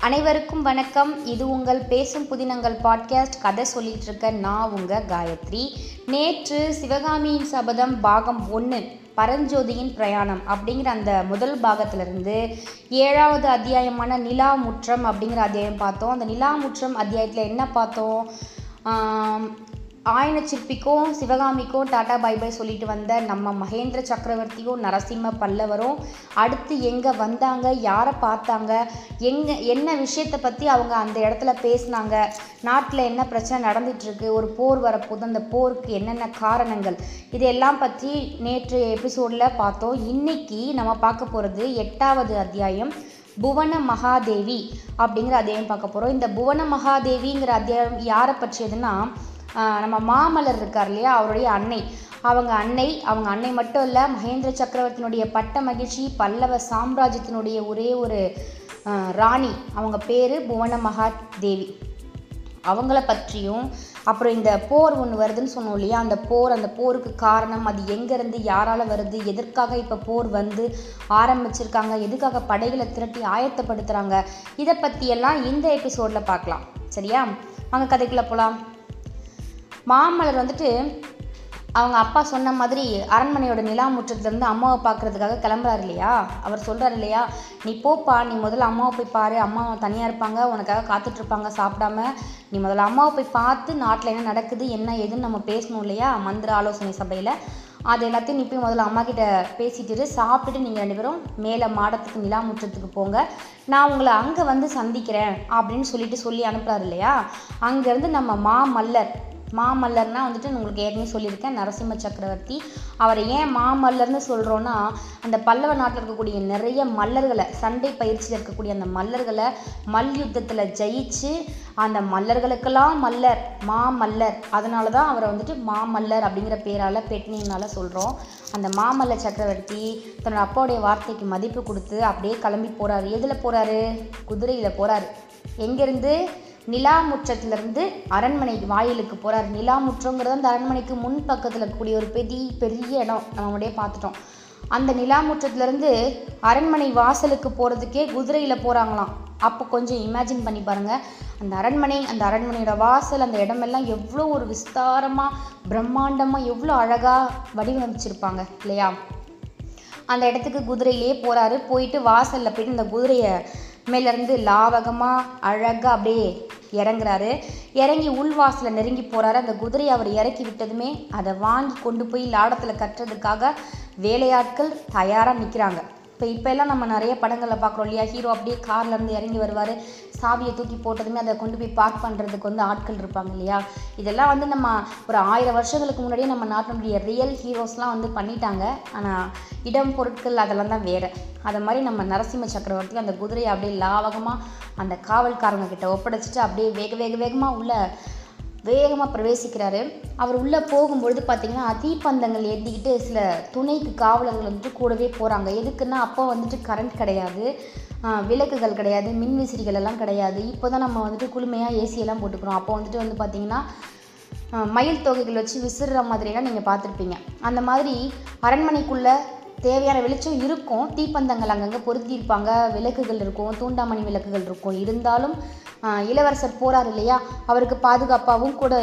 அனைவருக்கும் வணக்கம். இது உங்கள் பேசும் புதினங்கள் பாட்காஸ்ட். கதை சொல்லிட்டு இருக்க நான் உங்கள் காயத்ரி. நேற்று சிவகாமியின் சபதம் பாகம் ஒன்று பரஞ்சோதியின் பிரயாணம் அப்படிங்கிற அந்த முதல் பாகத்திலிருந்து ஏழாவது அத்தியாயமான நிலா முற்றம் அப்படிங்கிற அத்தியாயம் பார்த்தோம். அந்த நிலா முற்றம் அத்தியாயத்தில் என்ன பார்த்தோம்? ஆயன சிற்பிக்கும் சிவகாமிக்கும் டாடா பை பை சொல்லிட்டு வந்த நம்ம மகேந்திர சக்கரவர்த்தியும் நரசிம்ம பல்லவரும் அடுத்து எங்கே வந்தாங்க யாரை பார்த்தாங்க எங்கே என்ன விஷயத்தை பற்றி அவங்க அந்த இடத்துல பேசினாங்க நாட்டில் என்ன பிரச்சனை நடந்துட்டுருக்கு ஒரு போர் வரப்போது அந்த போருக்கு என்னென்ன காரணங்கள் இதெல்லாம் பற்றி நேற்று எபிசோடில் பார்த்தோம். இன்னைக்கு நம்ம பார்க்க போகிறது எட்டாவது அத்தியாயம் புவன மகாதேவி அப்படிங்கிற அத்தியாயம் பார்க்க போகிறோம் இந்த புவன மகாதேவிங்கிற அத்தியாயம் யாரை பற்றியதுன்னா நம்ம மாமல்லர் இருக்கார் இல்லையா? அவருடைய அன்னை. அவங்க அன்னை அவங்க அன்னை மட்டும் இல்லை மகேந்திர சக்கரவர்த்தியினுடைய பட்ட மகிழ்ச்சி பல்லவ சாம்ராஜ்யத்தினுடைய ஒரே ஒரு ராணி. அவங்க பேர் புவன மகாதேவி. அவங்கள பற்றியும் அப்புறம் இந்த போர் ஒன்று வருதுன்னு சொன்னோம் இல்லையா? அந்த போர் அந்த போருக்கு காரணம் அது எங்கேருந்து யாரால் வருது எதற்காக இப்போ போர் வந்து ஆரம்பிச்சிருக்காங்க எதுக்காக படைகளை திரட்டி ஆயத்தப்படுத்துகிறாங்க இதை பற்றியெல்லாம் இந்த எபிசோடில் பார்க்கலாம். சரியா? வாங்க கதைக்குள்ளே போகலாம் மாமல்லர் வந்துட்டு அவங்க அப்பா சொன்ன மாதிரி அரண்மனையோட நிலா முற்றத்துலேருந்து அம்மாவை பார்க்குறதுக்காக கிளம்புறாரு இல்லையா? அவர் சொல்கிறார் இல்லையா? நீ போப்பா நீ முதல்ல அம்மாவை போய் பாரு. அம்மா தனியாக இருப்பாங்க. உனக்காக காத்துட்ருப்பாங்க சாப்பிடாம. நீ முதல்ல அம்மாவை போய் பார்த்து நாட்டில் என்ன நடக்குது என்ன ஏதுன்னு நம்ம பேசணும் இல்லையா? மந்திர ஆலோசனை சபையில். அது எல்லாத்தையும் நீ போய் முதல்ல அம்மா கிட்ட பேசிட்டு சாப்பிட்டுட்டு நீங்கள் ரெண்டு பேரும் மேலே மாடத்துக்கு நிலா முற்றத்துக்கு போங்க. நான் உங்களை அங்கே வந்து சந்திக்கிறேன். அப்படின்னு சொல்லிட்டு சொல்லி அனுப்புகிறாரு இல்லையா? அங்கேருந்து நம்ம மாமல்லர் மாமல்லர்னால் வந்துட்டு உங்களுக்கு ஏற்கனவே சொல்லியிருக்கேன் நரசிம்ம சக்கரவர்த்தி. அவரை ஏன் மாமல்லர்னு சொல்கிறோன்னா அந்த பல்லவ நாட்டில் இருக்கக்கூடிய நிறைய மல்லர்களை சண்டை பயிற்சியில் இருக்கக்கூடிய அந்த மல்லர்களை மல்யுத்தத்தில் ஜெயிச்சு அந்த மல்லர்களுக்கெல்லாம் மல்லர் மாமல்லர். அதனால தான் அவரை வந்துட்டு மாமல்லர் அப்படிங்கிற பேரால் பெட்னினால் சொல்கிறோம் அந்த மாமல்ல சக்கரவர்த்தி தன்னோட அப்பாவுடைய வார்த்தைக்கு மதிப்பு கொடுத்து அப்படியே கிளம்பி போகிறாரு எதில் போகிறாரு குதிரையில் போகிறாரு எங்கேருந்து? நிலாமுற்றத்திலிருந்து அரண்மனை வாயிலுக்கு போகிறார் நிலாமுற்றங்கிறது அந்த அரண்மனைக்கு முன் பக்கத்தில் இருக்கக்கூடிய ஒரு பெரிய பெரிய இடம் நம்மளுடைய பார்த்துட்டோம். அந்த நிலாமுற்றத்துலேருந்து அரண்மனை வாசலுக்கு போகிறதுக்கே குதிரையில் போகிறாங்களாம் அப்போ கொஞ்சம் இமேஜின் பண்ணி பாருங்கள் அந்த அரண்மனை அந்த அரண்மனையோட வாசல் அந்த இடமெல்லாம் எவ்வளோ ஒரு விஸ்தாரமாக பிரம்மாண்டமாக எவ்வளோ அழகாக வடிவமைச்சிருப்பாங்க இல்லையா? அந்த இடத்துக்கு குதிரையிலே போகிறாரு போயிட்டு வாசலில் போயிட்டு இந்த குதிரையை மேலேருந்து லாவகமாக அழகாக அப்படியே இறங்குறாரு. இறங்கி உள்வாசில் நெருங்கி போகிறாரு அந்த குதிரையை அவர் இறக்கி விட்டதுமே அதை வாங்கி கொண்டு போய் லாடத்தில் கட்டுறதுக்காக வேலையாட்கள் தயாராக நிற்கிறாங்க இப்போ இப்போ எல்லாம் நம்ம நிறைய படங்களில் பார்க்குறோம் இல்லையா? ஹீரோ அப்படியே கார்லேருந்து இறங்கி வருவார். சாவியை தூக்கி போட்டதுமே அதை கொண்டு போய் பார்க் பண்ணுறதுக்கு வந்து ஆட்கள் இருப்பாங்க இல்லையா? இதெல்லாம் வந்து நம்ம ஒரு ஆயிரம் வருஷங்களுக்கு முன்னாடியே நம்ம நாட்டினுடைய ரியல் ஹீரோஸ்லாம் வந்து பண்ணிட்டாங்க. ஆனால் இடம் பொருட்கள் அதெல்லாம் தான் வேறு. அதை மாதிரி நம்ம நரசிம்ம சக்கரவர்த்தி அந்த குதிரையை அப்படியே லாவகமாக அந்த காவல்காரங்க கிட்ட ஒப்படைச்சிட்டு அப்படியே வேக வேக வேகமாக உள்ள வேகமாக பிரவேசிக்கிறாரு. அவர் உள்ளே போகும்பொழுது பார்த்திங்கன்னா தீப்பந்தங்கள் ஏற்றிக்கிட்டு சில துணைக்கு காவலர்கள் வந்துட்டு கூடவே போகிறாங்க எதுக்குன்னா அப்போ வந்துட்டு கரண்ட் கிடையாது. விளக்குகள் கிடையாது மின்விசிறிகள் எல்லாம் கிடையாது. இப்போ தான் நம்ம வந்துட்டு குளுமையாக ஏசியெல்லாம் போட்டுக்கிறோம். அப்போ வந்துட்டு வந்து பார்த்திங்கன்னா மயில் தொகைகள் வச்சு விசிறுற மாதிரியெல்லாம் நீங்கள் பார்த்துருப்பீங்க. அந்த மாதிரி அரண்மனைக்குள்ளே தேவையான வெளிச்சம் இருக்கும். தீப்பந்தங்கள் அங்கங்கே பொருத்தியிருப்பாங்க விளக்குகள் இருக்கும். தூண்டாமணி விளக்குகள் இருக்கும். இருந்தாலும் இளவரசர் போகிறார் இல்லையா? அவருக்கு பாதுகாப்பாகவும் கூட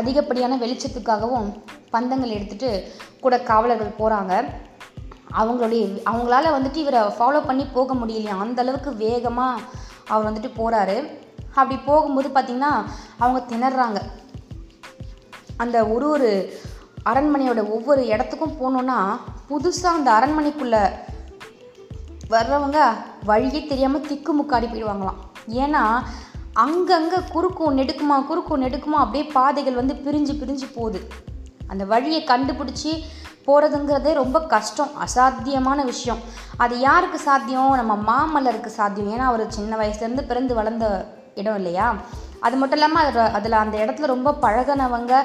அதிகப்படியான வெளிச்சத்துக்காகவும் பந்தங்கள் எடுத்துகிட்டு கூட காவலர்கள் போகிறாங்க அவங்களுடைய அவங்களால வந்துட்டு இவரை ஃபாலோ பண்ணி போக முடியலையா. அந்த அளவுக்கு வேகமாக அவர் வந்துட்டு போகிறாரு அப்படி போகும்போது பார்த்திங்கன்னா அவங்க திணறாங்க. அந்த ஒரு ஒரு அரண்மனையோட ஒவ்வொரு இடத்துக்கும் போனோன்னா புதுசாக அந்த அரண்மனைக்குள்ளே வர்றவங்க வழியே தெரியாமல் திக்கு முக்காடி போயிடுவாங்களாம். ஏன்னா அங்கங்கே குறுக்கும் நெடுக்குமா குறுக்கும் நெடுக்குமா அப்படியே பாதைகள் வந்து பிரிஞ்சு பிரிஞ்சு போகுது. அந்த வழியை கண்டுபிடிச்சி போகிறதுங்கிறதே ரொம்ப கஷ்டம். அசாத்தியமான விஷயம். அது யாருக்கு சாத்தியம்? நம்ம மாமல்லருக்கு சாத்தியம். ஏன்னா அவர் சின்ன வயசுலேருந்து பிறந்து வளர்ந்த இடம் இல்லையா? அது மட்டும் இல்லாமல் அதில் அதில் அந்த இடத்துல ரொம்ப பழகினவங்க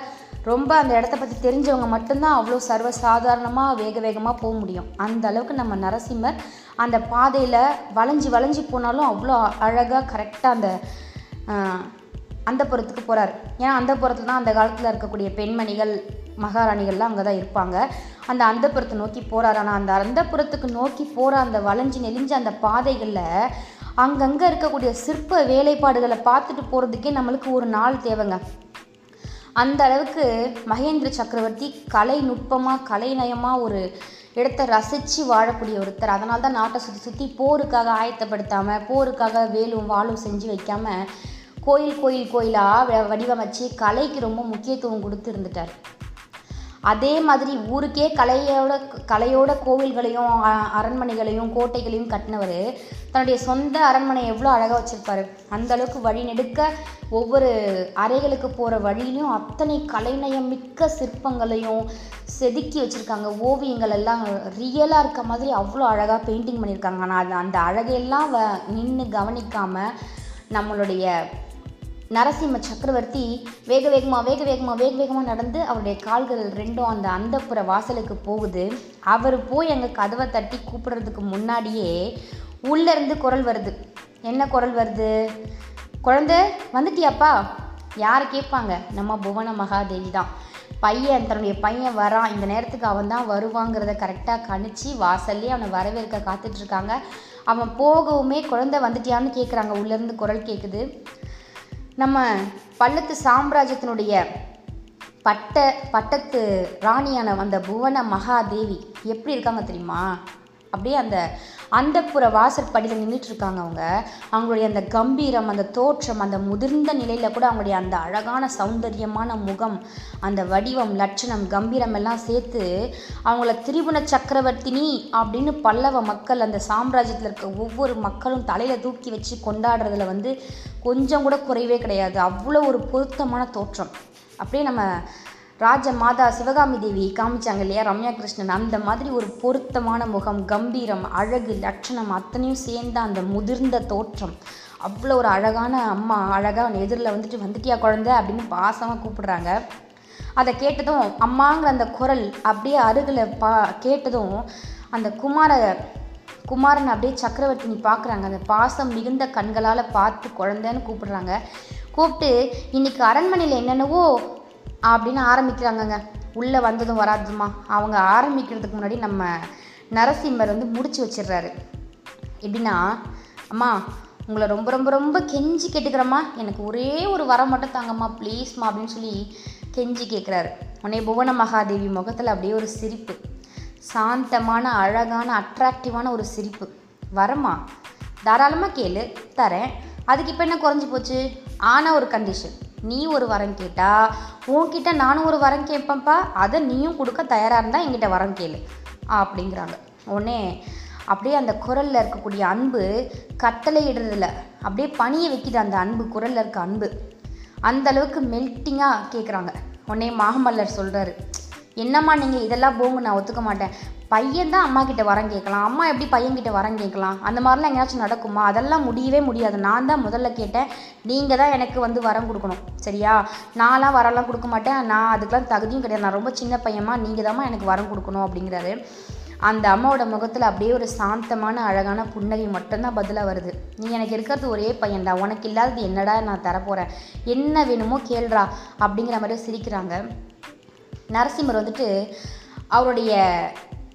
ரொம்ப அந்த இடத்த பற்றி தெரிஞ்சவங்க மட்டும்தான் அவ்வளோ சர்வசாதாரணமாக வேக வேகமாக போக முடியும். அந்த அளவுக்கு நம்ம நரசிம்மர் அந்த பாதையில் வளைஞ்சி வளைஞ்சி போனாலும் அவ்வளோ அழகாக கரெக்டாக அந்த அந்த புறத்துக்கு போகிறார் ஏன்னா அந்த புறத்தில் தான் அந்த காலத்தில் இருக்கக்கூடிய பெண்மணிகள் மகாராணிகள்லாம் அங்கே தான் இருப்பாங்க. அந்த அந்தப்புறத்தை நோக்கி போகிறாரு ஆனால் அந்த அந்தப்புறத்துக்கு நோக்கி போகிற அந்த வளைஞ்சு நெளிஞ்ச அந்த பாதைகளில் அங்கங்கே இருக்கக்கூடிய சிற்ப வேலைப்பாடுகளை பார்த்துட்டு போகிறதுக்கே நம்மளுக்கு ஒரு நாள் தேவைங்க. அந்த அளவுக்கு மகேந்திர சக்கரவர்த்தி கலை நுட்பமாக கலைநயமாக ஒரு இடத்த ரசித்து வாழக்கூடிய ஒருத்தர். அதனால தான் நாட்டை சுற்றி சுற்றி போருக்காக ஆயத்தப்படுத்தாமல் போருக்காக வேலும் வாளும் செஞ்சு வைக்காமல் கோயில் கோயில் கோயிலாக வடிவமைச்சு கலைக்கு ரொம்ப முக்கியத்துவம் கொடுத்து இருந்துட்டார். அதே மாதிரி ஊருக்கே கலையோட கலையோட கோவில்களையும் அரண்மனைகளையும் கோட்டைகளையும் கட்டினவர் தன்னுடைய சொந்த அரண்மனை எவ்வளோ அழகாக வச்சுருப்பாரு. அந்தளவுக்கு வழிநெடுக்க வழி நெடுக்க ஒவ்வொரு அறைகளுக்கு போகிற வழியிலையும் அத்தனை கலைநயம் மிக்க சிற்பங்களையும் செதுக்கி வச்சுருக்காங்க. ஓவியங்கள் எல்லாம் ரியலாக இருக்க மாதிரி அவ்வளோ அழகாக பெயிண்டிங் பண்ணியிருக்காங்க. ஆனால் அது அந்த அழகையெல்லாம் வ நின்று கவனிக்காமல் நம்மளுடைய நரசிம்ம சக்கரவர்த்தி வேக வேகமாக வேக வேகமாக வேக வேகமாக நடந்து அவருடைய கால்கள் ரெண்டும் அந்த அந்தப்புற வாசலுக்கு போகுது. அவர் போய் அங்கே கதவை தட்டி கூப்பிடுறதுக்கு முன்னாடியே உள்ளேருந்து குரல் வருது. என்ன குரல் வருது? குழந்தை வந்துட்டியாப்பா? யாரை கேட்பாங்க? நம்ம புவன மகாதேவி தான். பையன் தன்னுடைய பையன் வரான். இந்த நேரத்துக்கு அவன் தான் வருவாங்கிறத கரெக்டாக கணிச்சு வாசல்லே அவனை வரவேற்க காத்துட்ருக்காங்க அவன் போகவுமே குழந்தை வந்துட்டியான்னு கேட்குறாங்க உள்ளேருந்து குரல் கேட்குது நம்ம பல்லத்து சாம்ராஜ்யத்தினுடைய பட்ட பட்டத்து ராணியான அந்த புவன மகாதேவி எப்படி இருக்காங்க தெரியுமா? அப்படியே அந்த அந்தப்புற வாசற்படியில் நின்றுட்டு இருக்காங்க அவங்க. அவங்களுடைய அந்த கம்பீரம் அந்த தோற்றம் அந்த முதிர்ந்த நிலையில் கூட அவங்களுடைய அந்த அழகான சௌந்தரியமான முகம் அந்த வடிவம் லட்சணம் கம்பீரம் எல்லாம் சேர்த்து அவங்கள திரிபுண சக்கரவர்த்தினி அப்படின்னு பல்லவ மக்கள் அந்த சாம்ராஜ்யத்தில் இருக்க ஒவ்வொரு மக்களும் தலையில் தூக்கி வச்சு கொண்டாடுறதுல வந்து கொஞ்சம் கூட குறைவே கிடையாது. அவ்வளோ ஒரு பொருத்தமான தோற்றம். அப்படியே நம்ம ராஜ மாதா சிவகாமி தேவி காமிச்சாங்க இல்லையா? ரம்யா கிருஷ்ணன் அந்த மாதிரி ஒரு பொருத்தமான முகம் கம்பீரம் அழகு லட்சணம் அத்தனையும் சேர்ந்த அந்த முதிர்ந்த தோற்றம். அவ்வளோ ஒரு அழகான அம்மா அழகாக எதிரில் வந்துட்டு வந்துட்டியா குழந்தை? அப்படின்னு பாசமாக கூப்பிடுறாங்க. அதை கேட்டதும் அம்மாங்கிற அந்த குரல் அப்படியே அருகில் பா கேட்டதும் அந்த குமார குமாரன் அப்படியே சக்கரவர்த்தினி பார்க்குறாங்க அந்த பாசம் மிகுந்த கண்களால் பார்த்து குழந்தைன்னு கூப்பிடுறாங்க. கூப்பிட்டு இன்றைக்கி அரண்மனையில் என்னென்னவோ அப்படின்னு ஆரம்பிக்கிறாங்கங்க. உள்ளே வந்ததும் வராதுமா அவங்க ஆரம்பிக்கிறதுக்கு முன்னாடி நம்ம நரசிம்மர் வந்து முடிச்சு வச்சிடுறாரு. எப்படின்னா அம்மா உங்களை ரொம்ப ரொம்ப ரொம்ப கெஞ்சி கேட்டுக்கிறம்மா. எனக்கு ஒரே ஒரு வரம் மட்டும் தாங்கம்மா. ப்ளீஸ்மா அப்படின்னு சொல்லி கெஞ்சி கேட்குறாரு உடனே புவன மகாதேவி முகத்தில் அப்படியே ஒரு சிரிப்பு. சாந்தமான அழகான அட்ராக்டிவான ஒரு சிரிப்பு. வரமா தாராளமாக கேளு தரேன். அதுக்கு இப்போ என்ன குறைஞ்சி போச்சு? ஆனால் ஒரு கண்டிஷன் நீ ஒரு வரம் கேட்டா உன்கிட்ட நானும் ஒரு வரம் கேட்பேன்ப்பா. அதை நீயும் கொடுக்க தயாராக இருந்தால் என்கிட்ட வரம் கேளு அப்படிங்கிறாங்க. உடனே அப்படியே அந்த குரலில் இருக்கக்கூடிய அன்பு கட்டளை இடுறதில்ல. அப்படியே பணியை வைக்குது அந்த அன்பு குரலில் இருக்க அன்பு. அந்த அளவுக்கு மெல்ட்டிங்காக கேட்குறாங்க உடனே மாகமல்லர் சொல்கிறாரு என்னம்மா நீங்கள் இதெல்லாம் போங்க நான் ஒத்துக்க மாட்டேன். பையன் தான் அம்மா கிட்ட வரம் கேட்கலாம். அம்மா எப்படி பையன் கிட்ட வரம் கேட்கலாம்? அந்த மாதிரிலாம் எங்கேயாச்சும் நடக்குமா? அதெல்லாம் முடியவே முடியாது. நான் தான் முதல்ல கேட்டேன். நீங்கள் தான் எனக்கு வந்து வரம் கொடுக்கணும். சரியா? நான்லாம் வரம்லாம் கொடுக்க மாட்டேன். நான் அதுக்கெலாம் தகுதியும் கிடையாது. நான் ரொம்ப சின்ன பையன்மா. நீங்கள் தாம்மா எனக்கு வரம் கொடுக்கணும் அப்படிங்கிறாரு. அந்த அம்மாவோட முகத்தில் அப்படியே ஒரு சாந்தமான அழகான புன்னகை மட்டும்தான் பதிலாக வருது. நீ எனக்கு இருக்கிறது ஒரே பையன்டா. உனக்கு இல்லாதது என்னடா நான் தரப்போகிறேன் என்ன வேணுமோ கேள்றா அப்படிங்கிற மாதிரி சிரிக்கிறாங்க. நரசிம்மர் வந்துட்டு அவருடைய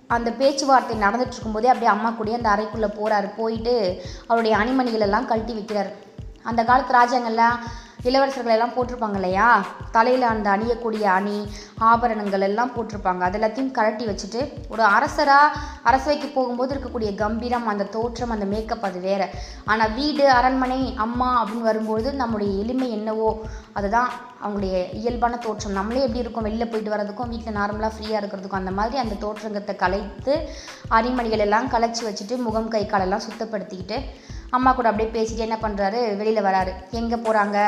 அந்த பேச்சுவார்த்தை நடந்துட்டு இருக்கும்போதே அப்படியே அம்மா கூடயே அந்த அறைக்குள்ளே போகிறாரு போயிட்டு அவருடைய அணிமணிகளெல்லாம் கழட்டி வைக்கிறார். அந்த காலத்து ராஜாங்கள்லாம் இளவரசர்கள் எல்லாம் போட்டிருப்பாங்க இல்லையா? தலையில் அந்த அணியக்கூடிய அணி ஆபரணங்கள் எல்லாம் போட்டிருப்பாங்க. அது எல்லாத்தையும் கழட்டி வச்சுட்டு ஒரு அரசராக அரசவைக்கு போகும்போது இருக்கக்கூடிய கம்பீரம் அந்த தோற்றம் அந்த மேக்கப் அது வேற. ஆனால் வீடு அரண்மனை அம்மா அப்படின்னு வரும்போது நம்முடைய எளிமை என்னவோ அதுதான் அவங்களுடைய இயல்பான தோற்றம். நம்மளே எப்படி இருக்கும்? வெளில போயிட்டு வரதுக்கும் வீட்டில் நார்மலாக ஃப்ரீயாக இருக்கிறதுக்கும் அந்த மாதிரி அந்த தோற்றங்கத்தை கலைத்து அரிமணிகள் எல்லாம் கலைச்சி வச்சுட்டு முகம் கை காலெல்லாம் சுத்தப்படுத்திக்கிட்டு அம்மா கூட அப்படியே பேசிட்டு என்ன பண்ணுறாரு வெளியில் வராரு. எங்கே போகிறாங்க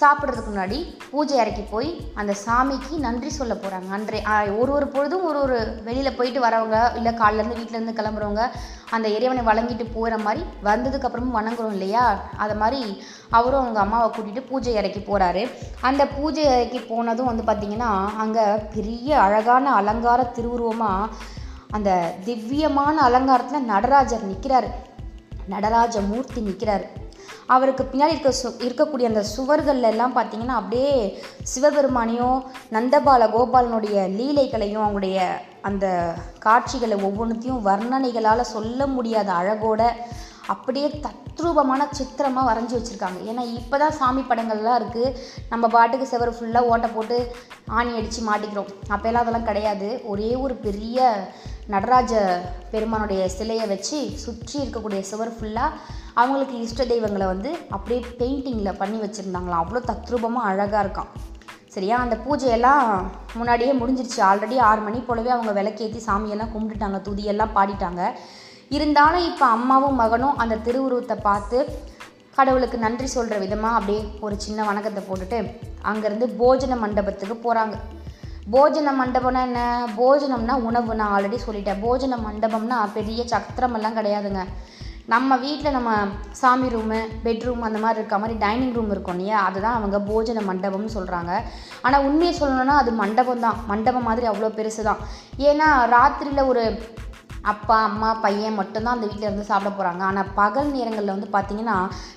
சாப்பிட்றதுக்கு முன்னாடி பூஜை இறக்கி போய் அந்த சாமிக்கு நன்றி சொல்ல போகிறாங்க அன்றே ஒரு ஒரு பொழுதும் ஒரு ஒரு வெளியில் போயிட்டு வரவங்க இல்லை காலிலேருந்து வீட்டிலேருந்து கிளம்புறவங்க அந்த இறைவனை வழங்கிட்டு போகிற மாதிரி வந்ததுக்கப்புறமும் வணங்குறோம் இல்லையா? அது மாதிரி அவரும் அவங்க அம்மாவை கூட்டிகிட்டு பூஜை இறக்கி போகிறாரு அந்த பூஜை இறக்கி போனதும் வந்து பார்த்திங்கன்னா அங்கே பெரிய அழகான அலங்கார திருவுருவமாக அந்த திவ்யமான அலங்காரத்தில் நடராஜர் நிற்கிறாரு நடராஜ மூர்த்தி நிற்கிறார் அவருக்கு பின்னாடி இருக்க சு இருக்கக்கூடிய அந்த சுவர்கள் எல்லாம் பார்த்தீங்கன்னா அப்படியே சிவபெருமானையும் நந்தபால கோபாலனுடைய லீலைகளையும் அவங்களுடைய அந்த காட்சிகளை ஒவ்வொன்றுத்தையும் வர்ணனைகளால் சொல்ல முடியாத அழகோட அப்படியே தத்ரூபமான சித்திரமாக வரைஞ்சி வச்சுருக்காங்க. ஏன்னா இப்போ தான் சாமி படங்கள்லாம் இருக்குது நம்ம பாட்டுக்கு செவரு ஃபுல்லாக ஓட்டை போட்டு ஆணி அடித்து மாட்டிக்கிறோம். அப்போல்லாம் அதெல்லாம் கிடையாது. ஒரே ஒரு பெரிய நடராஜ பெருமானுடைய சிலையை வச்சு சுற்றி இருக்கக்கூடிய சுவர் ஃபுல்லாக அவங்களுக்கு இஷ்ட தெய்வங்களை வந்து அப்படியே பெயிண்டிங்கில் பண்ணி வச்சுருந்தாங்களாம். அவ்வளோ தத்ரூபமாக அழகாக இருக்கான் சரியா? அந்த பூஜையெல்லாம் முன்னாடியே முடிஞ்சிருச்சு. ஆல்ரெடி ஆறு மணி போலவே அவங்க விளக்கேற்றி சாமியெல்லாம் கும்பிட்டுட்டாங்க. துதியெல்லாம் பாடிட்டாங்க. இருந்தாலும் இப்போ அம்மாவும் மகனும் அந்த திருவுருவத்தை பார்த்து கடவுளுக்கு நன்றி சொல்கிற விதமாக அப்படியே ஒரு சின்ன வணக்கத்தை போட்டுட்டு அங்கேருந்து போஜன மண்டபத்துக்கு போகிறாங்க போஜன மண்டபம்னா என்ன? போஜனம்னா உணவு. நான் ஆல்ரெடி சொல்லிட்டேன். போஜன மண்டபம்னா பெரிய சத்திரமெல்லாம் கிடையாதுங்க. நம்ம வீட்டில் நம்ம சாமி ரூமு பெட்ரூம் அந்த மாதிரி இருக்க மாதிரி டைனிங் ரூம் இருக்கும் இல்லையா? அதுதான் அவங்க போஜன மண்டபம்னு சொல்கிறாங்க ஆனால் உண்மையை சொல்லணும்னா அது மண்டபம் தான் மண்டபம் மாதிரி அவ்வளோ பெருசு தான் ஏன்னா ராத்திரியில் ஒரு அப்பா அம்மா பையன் மட்டும்தான் அந்த வீட்டில் இருந்து சாப்பிட போகிறாங்க ஆனால் பகல் நேரங்களில் வந்து பார்த்திங்கன்னா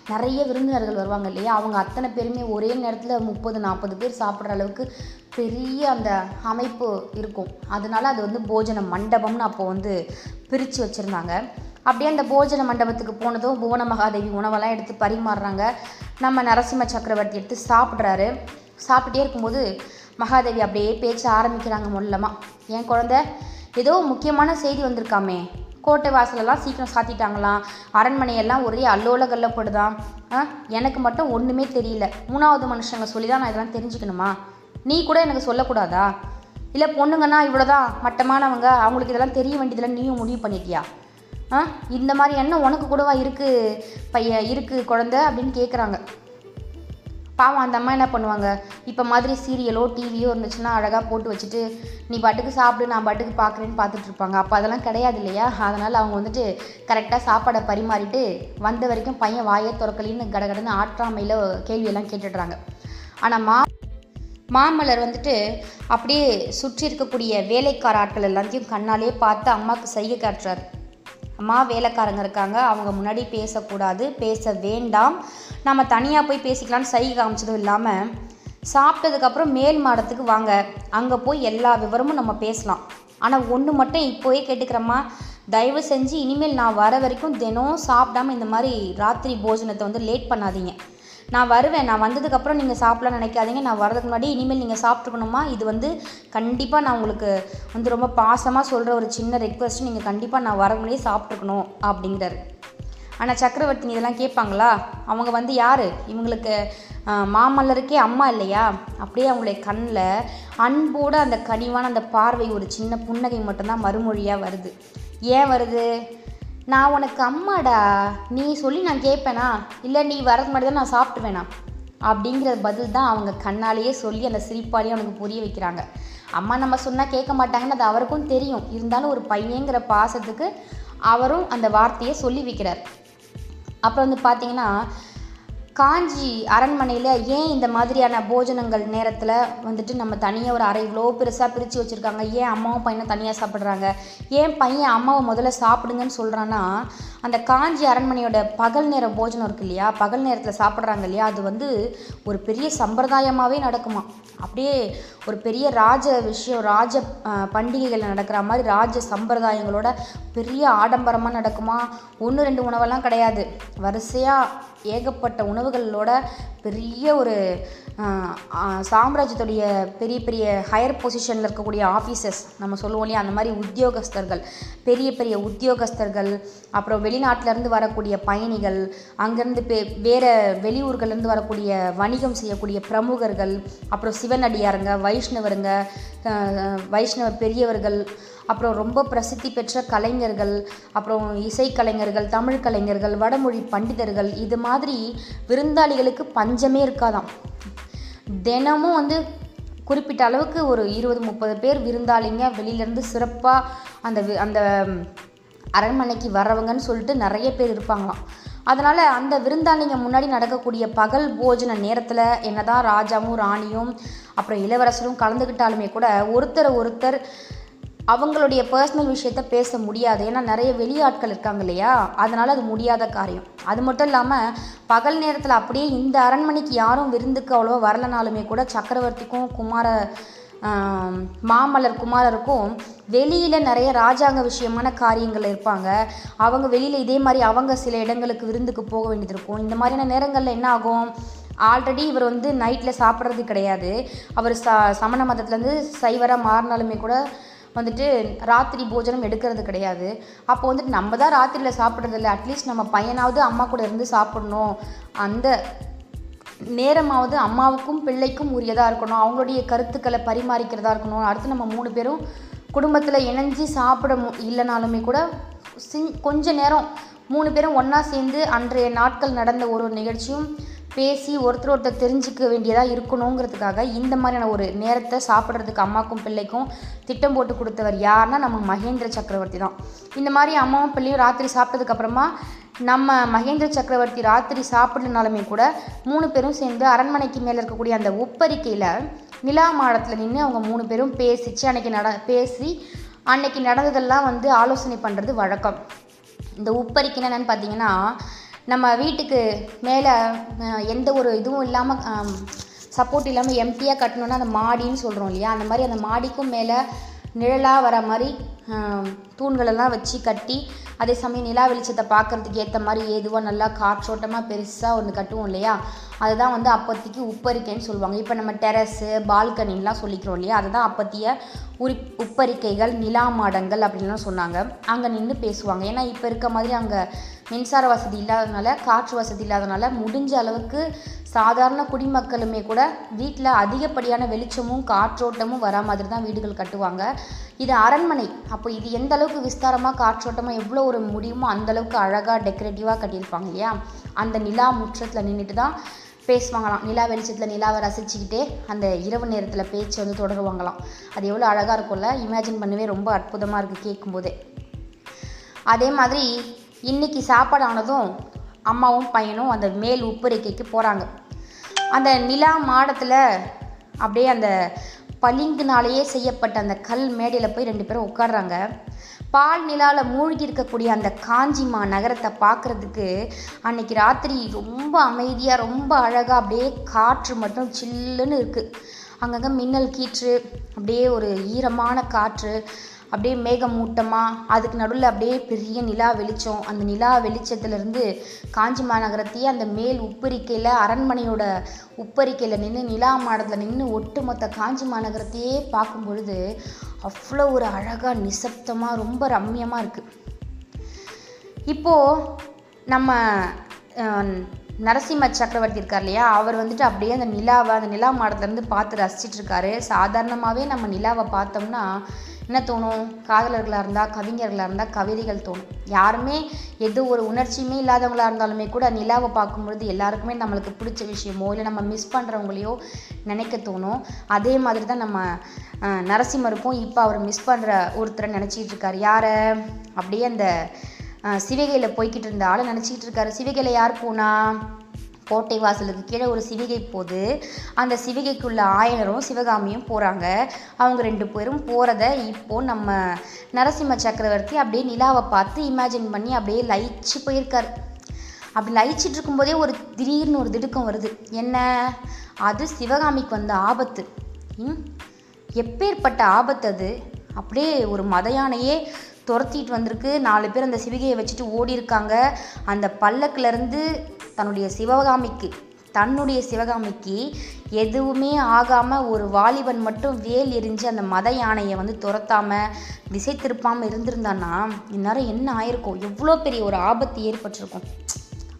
நிறைய விருந்தினர்கள் வருவாங்க இல்லையா? அவங்க அத்தனை பேருமே ஒரே நேரத்தில் முப்பது நாற்பது பேர் சாப்பிட்ற அளவுக்கு பெரிய அந்த அமைப்பு இருக்கும். அதனால அது வந்து போஜன மண்டபம்னு அப்போ வந்து பிரித்து வச்சுருந்தாங்க. அப்படியே அந்த போஜன மண்டபத்துக்கு போனதும் புவன மகாதேவி உணவெல்லாம் எடுத்து பரிமாறுறாங்க. நம்ம நரசிம்ம சக்கரவர்த்தி எடுத்து சாப்பிட்றாரு. சாப்பிட்டுட்டே இருக்கும்போது மகாதேவி அப்படியே பேச்ச ஆரம்பிக்கிறாங்க முள்ளமாக என் குழந்த ஏதோ முக்கியமான செய்தி வந்திருக்காமே. கோட்டை வாசலெல்லாம் சீக்கிரம் சாத்திட்டாங்களாம். அரண்மனையெல்லாம் ஒரே அல்லோல கல்லப்படுதான் ஆ? எனக்கு மட்டும் ஒன்றுமே தெரியல. மூணாவது மனுஷங்க சொல்லி தான் நான் இதெல்லாம் தெரிஞ்சுக்கணுமா? நீ கூட எனக்கு சொல்லக்கூடாதா? இல்லை பொண்ணுங்கன்னா இவ்வளோதான் மட்டமானவங்க அவங்களுக்கு இதெல்லாம் தெரிய வேண்டியதெல்லாம் நீயும் முடிவு பண்ணிட்டியா? ஆ? இந்த மாதிரி எண்ணம் உனக்கு கூடவா இருக்குது பையன் இருக்குது குழந்த அப்படின்னு கேட்குறாங்க பாவம் அந்த அம்மா என்ன பண்ணுவாங்க? இப்போ மாதிரி சீரியலோ டிவியோ இருந்துச்சுன்னா அழகாக போட்டு வச்சுட்டு நீ பாட்டுக்கு சாப்பிடு நான் பாட்டுக்கு பார்க்குறேன்னு பார்த்துட்ருப்பாங்க அப்போ அதெல்லாம் கிடையாது இல்லையா? அதனால் அவங்க வந்துட்டு கரெக்டாக சாப்பாடை பரிமாறிட்டு வந்த வரைக்கும் பையன் வாயை திறக்கலின்னு கடகடன்னு ஆற்றாமையில் கேள்வியெல்லாம் கேட்டுடுறாங்க. ஆனால் மா மாமல்லர் வந்துட்டு அப்படியே சுற்றி இருக்கக்கூடிய வேலைக்கார ஆட்கள் எல்லாத்தையும் கண்ணாலே பார்த்து அம்மாவுக்கு செய்ய காட்டுறாரு. அம்மா வேலைக்காரங்க இருக்காங்க. அவங்க முன்னாடி பேசக்கூடாது. பேச வேண்டாம். நம்ம தனியாக போய் பேசிக்கலாம்னு சைகை காமிச்சதும் இல்லாமல் சாப்பிட்டதுக்கப்புறம் மேல் மாடத்துக்கு வாங்க. அங்கே போய் எல்லா விவரமும் நம்ம பேசலாம். ஆனால் ஒன்று மட்டும் இப்போவே கேட்டுக்கிறேம்மா. தயவு செஞ்சு இனிமேல் நான் வர வரைக்கும் தினம் சாப்பிடாம இந்த மாதிரி ராத்திரி போஜனத்தை வந்து லேட் பண்ணாதீங்க. நான் வருவேன். நான் வந்ததுக்கப்புறம் நீங்கள் சாப்பிடலாம் நினைக்காதீங்க. நான் வரதுக்கு முன்னாடி இனிமேல் நீங்கள் சாப்பிட்ருக்கணுமா இது வந்து கண்டிப்பாக நான் உங்களுக்கு வந்து ரொம்ப பாசமாக சொல்கிற ஒரு சின்ன ரெக்வஸ்ட் நீங்கள் கண்டிப்பாக நான் வர முன்னாடியே சாப்பிட்ருக்கணும் அப்படிங்கிறாரு. ஆனால் சக்கரவர்த்தி இதெல்லாம் கேட்பாங்களா? அவங்க வந்து யார்? இவங்களுக்கு மாமல்லருக்கே அம்மா இல்லையா? அப்படியே அவங்களுடைய கண்ணில் அன்போடு அந்த கனிவான அந்த பார்வை ஒரு சின்ன புன்னகை மட்டும்தான் மறுமொழியாக வருது. ஏன் வருது? நான் உனக்கு அம்மாடா நீ சொல்லி நான் கேட்பேனா? இல்லை நீ வரதுக்கு முன்னாடி தான் நான் சாப்பிட்டுவேனா? அப்படிங்கிற பதில் தான் அவங்க கண்ணாலேயே சொல்லி அந்த சிரிப்பாலேயே அவனுக்கு புரிய வைக்கிறாங்க. அம்மா நம்ம சொன்னால் கேட்க மாட்டாங்கன்னு அது அவருக்கும் தெரியும். இருந்தாலும் ஒரு பையங்கிற பாசத்துக்கு அவரும் அந்த வார்த்தையை சொல்லி வைக்கிறார். அப்புறம் வந்து பார்த்தீங்கன்னா காஞ்சி அரண்மனையில் ஏன் இந்த மாதிரியான போஜனங்கள் நேரத்தில் வந்துட்டு நம்ம தனியாக ஒரு அறை இவ்வளோ பெருசாக பிரித்து வச்சுருக்காங்க? ஏன் அம்மாவும் பையனும் தனியாக சாப்பிட்றாங்க? ஏன் பையன் அம்மாவை முதல்ல சாப்பிடுங்கன்னு சொல்கிறான்னா அந்த காஞ்சி அரண்மனையோட பகல் நேர போஜனம் இருக்கு இல்லையா? பகல் நேரத்தில் சாப்பிட்றாங்க இல்லையா? அது வந்து ஒரு பெரிய சம்பிரதாயமாகவே நடக்குமா அப்படியே ஒரு பெரிய ராஜ விஷயம் ராஜ பண்டிகைகள் நடக்கிற மாதிரி ராஜ சம்பிரதாயங்களோட பெரிய ஆடம்பரமாக நடக்குமா? ஒன்று ரெண்டு உணவெல்லாம் கிடையாது. வரிசையாக ஏகப்பட்ட உணவுகளோட பெரிய ஒரு சாம்ராஜ்யத்துடைய பெரிய பெரிய ஹையர் பொசிஷனில் இருக்கக்கூடிய ஆஃபீஸர்ஸ் நம்ம சொல்லுவோம் இல்லையா? அந்த மாதிரி உத்தியோகஸ்தர்கள் பெரிய பெரிய உத்தியோகஸ்தர்கள் அப்புறம் வெளிநாட்டிலேருந்து வரக்கூடிய பயணிகள் அங்கேருந்து பே வேறு வெளியூர்கள்லேருந்து வரக்கூடிய வணிகம் செய்யக்கூடிய பிரமுகர்கள் அப்புறம் சிவனடியாருங்க வைஷ்ணவருங்க வைஷ்ணவ பெரியவர்கள் அப்புறம் ரொம்ப பிரசித்தி பெற்ற கலைஞர்கள் அப்புறம் இசைக்கலைஞர்கள் தமிழ் கலைஞர்கள் வடமொழி பண்டிதர்கள் இது மாதிரி விருந்தாளிகளுக்கு பஞ்சமே இருக்காதாம். தினமும் வந்து குறிப்பிட்ட அளவுக்கு ஒரு இருபது முப்பது பேர் விருந்தாளிங்க வெளியிலேருந்து சிறப்பாக அந்த அந்த அரண்மனைக்கு வரவங்கன்னு சொல்லிட்டு நிறைய பேர் இருப்பாங்களாம். அதனால் அந்த விருந்தாளிங்க முன்னாடி நடக்கக்கூடிய பகல் போஜன நேரத்தில் என்னதான் ராஜாவும் ராணியும் அப்புறம் இளவரசரும் கலந்துக்கிட்டாலுமே கூட ஒருத்தரை ஒருத்தர் அவங்களுடைய பர்சனல் விஷயத்த பேச முடியாது. ஏன்னா நிறைய வெளியாட்கள் இருக்காங்க இல்லையா? அதனால் அது முடியாத காரியம். அது மட்டும் இல்லாமல் பகல் நேரத்தில் அப்படியே இந்த அரண்மனைக்கு யாரும் விருந்துக்கு அவ்வளோவா வரலனாலுமே கூட சக்கரவர்த்திக்கும் குமார மாமல்லர் குமாரருக்கும் வெளியில் நிறைய ராஜாங்க விஷயமான காரியங்கள் இருப்பாங்க. அவங்க வெளியில் இதே மாதிரி அவங்க சில இடங்களுக்கு விருந்துக்கு போக வேண்டியது இருக்கும். இந்த மாதிரியான நேரங்களில் என்ன ஆகும்? ஆல்ரெடி இவர் வந்து நைட்டில் சாப்பிட்றது கிடையாது. அவர் ச சமண மதத்துலேருந்து சைவராக மாறினாலுமே கூட வந்துட்டு ராத்திரி போஜனம் எடுக்கிறது கிடையாது. அப்போ வந்துட்டு நம்ம தான் ராத்திரியில் சாப்பிட்றது இல்லை அட்லீஸ்ட் நம்ம பையனாவது அம்மா கூட இருந்து சாப்பிடணும். அந்த நேரமாவது அம்மாவுக்கும் பிள்ளைக்கும் உரியதாக இருக்கணும். அவங்களுடைய கருத்துக்களை பரிமாறிக்கிறதா இருக்கணும். அடுத்து நம்ம மூணு பேரும் குடும்பத்தில் இணைஞ்சு சாப்பிட மு இல்லைனாலுமே கூட சிங் கொஞ்ச நேரம் மூணு பேரும் ஒன்றா சேர்ந்து அன்றைய நாட்கள் நடந்த ஒரு ஒரு நிகழ்ச்சியும் பேசி ஒருத்தர் ஒருத்தர் தெரிஞ்சுக்க வேண்டியதாக இருக்கணுங்கிறதுக்காக இந்த மாதிரியான ஒரு நேரத்தை சாப்பிட்றதுக்கு அம்மாக்கும் பிள்ளைக்கும் திட்டம் போட்டு கொடுத்தவர் யாருன்னா நம்ம மகேந்திர சக்கரவர்த்தி தான். இந்த மாதிரி அம்மாவும் பிள்ளையும் ராத்திரி சாப்பிட்டதுக்கப்புறமா நம்ம மகேந்திர சக்கரவர்த்தி ராத்திரி சாப்பிடலனாலுமே கூட மூணு பேரும் சேர்ந்து அரண்மனைக்கு மேலே இருக்கக்கூடிய அந்த உப்பரிக்கையில் நிலா மாடத்தில் நின்று அவங்க மூணு பேரும் பேசிச்சு அன்னைக்கு நட பேசி அன்னைக்கு நடந்ததெல்லாம் வந்து ஆலோசனை பண்ணுறது வழக்கம். இந்த உப்பரிக்கை என்னென்னு பார்த்தீங்கன்னா நம்ம வீட்டுக்கு மேலே எந்த ஒரு இதுவும் இல்லாமல் சப்போர்ட் இல்லாமல் எம்டியாக கட்டணுன்னா அந்த மாடின்னு சொல்கிறோம் இல்லையா? அந்த மாதிரி அந்த மாடிக்கும் மேலே நிழலாக வர மாதிரி தூண்களெல்லாம் வச்சு கட்டி அதே சமயம் நிலா வெளிச்சத்தை பார்க்கறதுக்கு ஏற்ற மாதிரி ஏதுவாக நல்லா காற்றோட்டமாக பெருசாக ஒன்று கட்டுவோம் இல்லையா? அதுதான் வந்து அப்போதைக்கு உப்பரிக்கைன்னு சொல்லுவாங்க. இப்போ நம்ம டெரஸு பால்கனின்லாம் சொல்லிக்கிறோம் இல்லையா? அதுதான் அப்பத்திய உரி உப்பரிக்கைகள் நிலா மாடங்கள் அப்படின்லாம் சொன்னாங்க. அங்கே நின்று பேசுவாங்க. ஏன்னா இப்போ இருக்க மாதிரி அங்கே மின்சார வசதி இல்லாதனால காற்று வசதி இல்லாதனால முடிஞ்ச அளவுக்கு சாதாரண குடிமக்களுமே கூட வீட்டில் அதிகப்படியான வெளிச்சமும் காற்றோட்டமும் வரா மாதிரி தான் வீடுகள் கட்டுவாங்க. இது அரண்மனை. அப்போ இது எந்த அளவுக்கு விஸ்தாரமாக காற்றோட்டமாக எவ்வளோ ஒரு முடியுமோ அந்த அளவுக்கு அழகாக டெக்கரேட்டிவாக கட்டியிருப்பாங்க இல்லையா? அந்த நிலா முற்றத்தில் நின்றுட்டு தான் பேசுவாங்களாம். நிலா வெளிச்சத்தில் நிலாவை ரசிச்சுக்கிட்டே அந்த இரவு நேரத்தில் பேச்சு வந்து தொடருவாங்களாம். அது எவ்வளோ அழகாக இருக்கும்ல? இமேஜின் பண்ணவே ரொம்ப அற்புதமாக இருக்குது கேட்கும்போதே அதே மாதிரி இன்னைக்கு சாப்பாடு ஆனதும் அம்மாவும் பையனும் அந்த மேல் உப்புரைக்கைக்கு போகிறாங்க அந்த நிலா மாடத்தில் அப்படியே அந்த பளிங்குனாலேயே செய்யப்பட்ட அந்த கல் மேடையில் போய் ரெண்டு பேரும் உட்காடுறாங்க பால் நிலாவில் மூழ்கி இருக்கக்கூடிய அந்த காஞ்சிமா நகரத்தை பார்க்குறதுக்கு அன்னைக்கு ராத்திரி ரொம்ப அமைதியாக ரொம்ப அழகாக அப்படியே காற்று மட்டும் சில்லுன்னு இருக்குது அங்கங்கே மின்னல் கீற்று அப்படியே ஒரு ஈரமான காற்று அப்படியே மேகமூட்டமாக அதுக்கு நடுவில் அப்படியே பெரிய நிலா வெளிச்சம். அந்த நிலா வெளிச்சத்துலேருந்து காஞ்சி மாநகரத்தையே அந்த மேல் உப்பரிக்கையில் அரண்மனையோட உப்பரிக்கையில் நின்று நிலா மாடத்தில் நின்று ஒட்டுமொத்த காஞ்சி மாநகரத்தையே பார்க்கும் பொழுது அவ்வளோ ஒரு அழகாக நிசப்தமாக ரொம்ப ரம்மியமாக இருக்குது இப்போது நம்ம நரசிம்ம சக்கரவர்த்தி இருக்கார் இல்லையா? அவர் வந்துட்டு அப்படியே அந்த நிலாவை அந்த நிலா மாடத்துலேருந்து பார்த்து ரசிச்சிட்ருக்காரு சாதாரணமாகவே நம்ம நிலாவை பார்த்தோம்னா என்ன தோணும்? காதலர்களாக இருந்தால் கவிஞர்களாக இருந்தால் கவிதைகள் தோணும். யாருமே எது ஒரு உணர்ச்சியுமே இல்லாதவங்களா இருந்தாலுமே கூட நிலாவை பார்க்கும்பொழுது எல்லாருக்குமே நம்மளுக்கு பிடிச்ச விஷயமோ இல்லை நம்ம மிஸ் பண்ணுறவங்களையோ நினைக்க தோணும். அதே மாதிரி தான் நம்ம நரசிம்மருக்கும் இப்போ அவர் மிஸ் பண்ணுற ஒருத்தரை நினச்சிக்கிட்டு இருக்கார். யாரை? அப்படியே அந்த சிவகையில் போய்கிட்டு இருந்த ஆளை நினச்சிக்கிட்டு இருக்காரு. சிவகையில் யார் போனா? கோட்டை வாசலுக்கு கீழே ஒரு சிவிகை போகுது அந்த சிவிகைக்குள்ள ஆயனரும் சிவகாமியும் போகிறாங்க அவங்க ரெண்டு பேரும் போகிறத இப்போது நம்ம நரசிம்ம சக்கரவர்த்தி அப்படியே நிலாவை பார்த்து இமேஜின் பண்ணி அப்படியே லயிச்சு போயிருக்கார். அப்படி லயிச்சிட்டு இருக்கும்போதே ஒரு திடீர்னு ஒரு திடுக்கம் வருது. என்ன? அது சிவகாமிக்கு வந்த ஆபத்து. ம்? எப்பேற்பட்ட ஆபத்து அது? அப்படியே ஒரு மத யானையே துரத்திட்டு வந்திருக்கு. நாலு பேர் அந்த சிவிகையை வச்சுட்டு ஓடி இருக்காங்க அந்த பல்லக்கிலேருந்து தன்னுடைய சிவகாமிக்கு தன்னுடைய சிவகாமிக்கு எதுவுமே ஆகாமல் ஒரு வாலிபன் மட்டும் வேல் எரிஞ்சு அந்த மத யானையை வந்து துரத்தாமல் திசை திருப்பாமல் இருந்திருந்தான்னா இந்நேரம் என்ன ஆயிருக்கும்? எவ்வளோ பெரிய ஒரு ஆபத்து ஏற்பட்டிருக்கும்.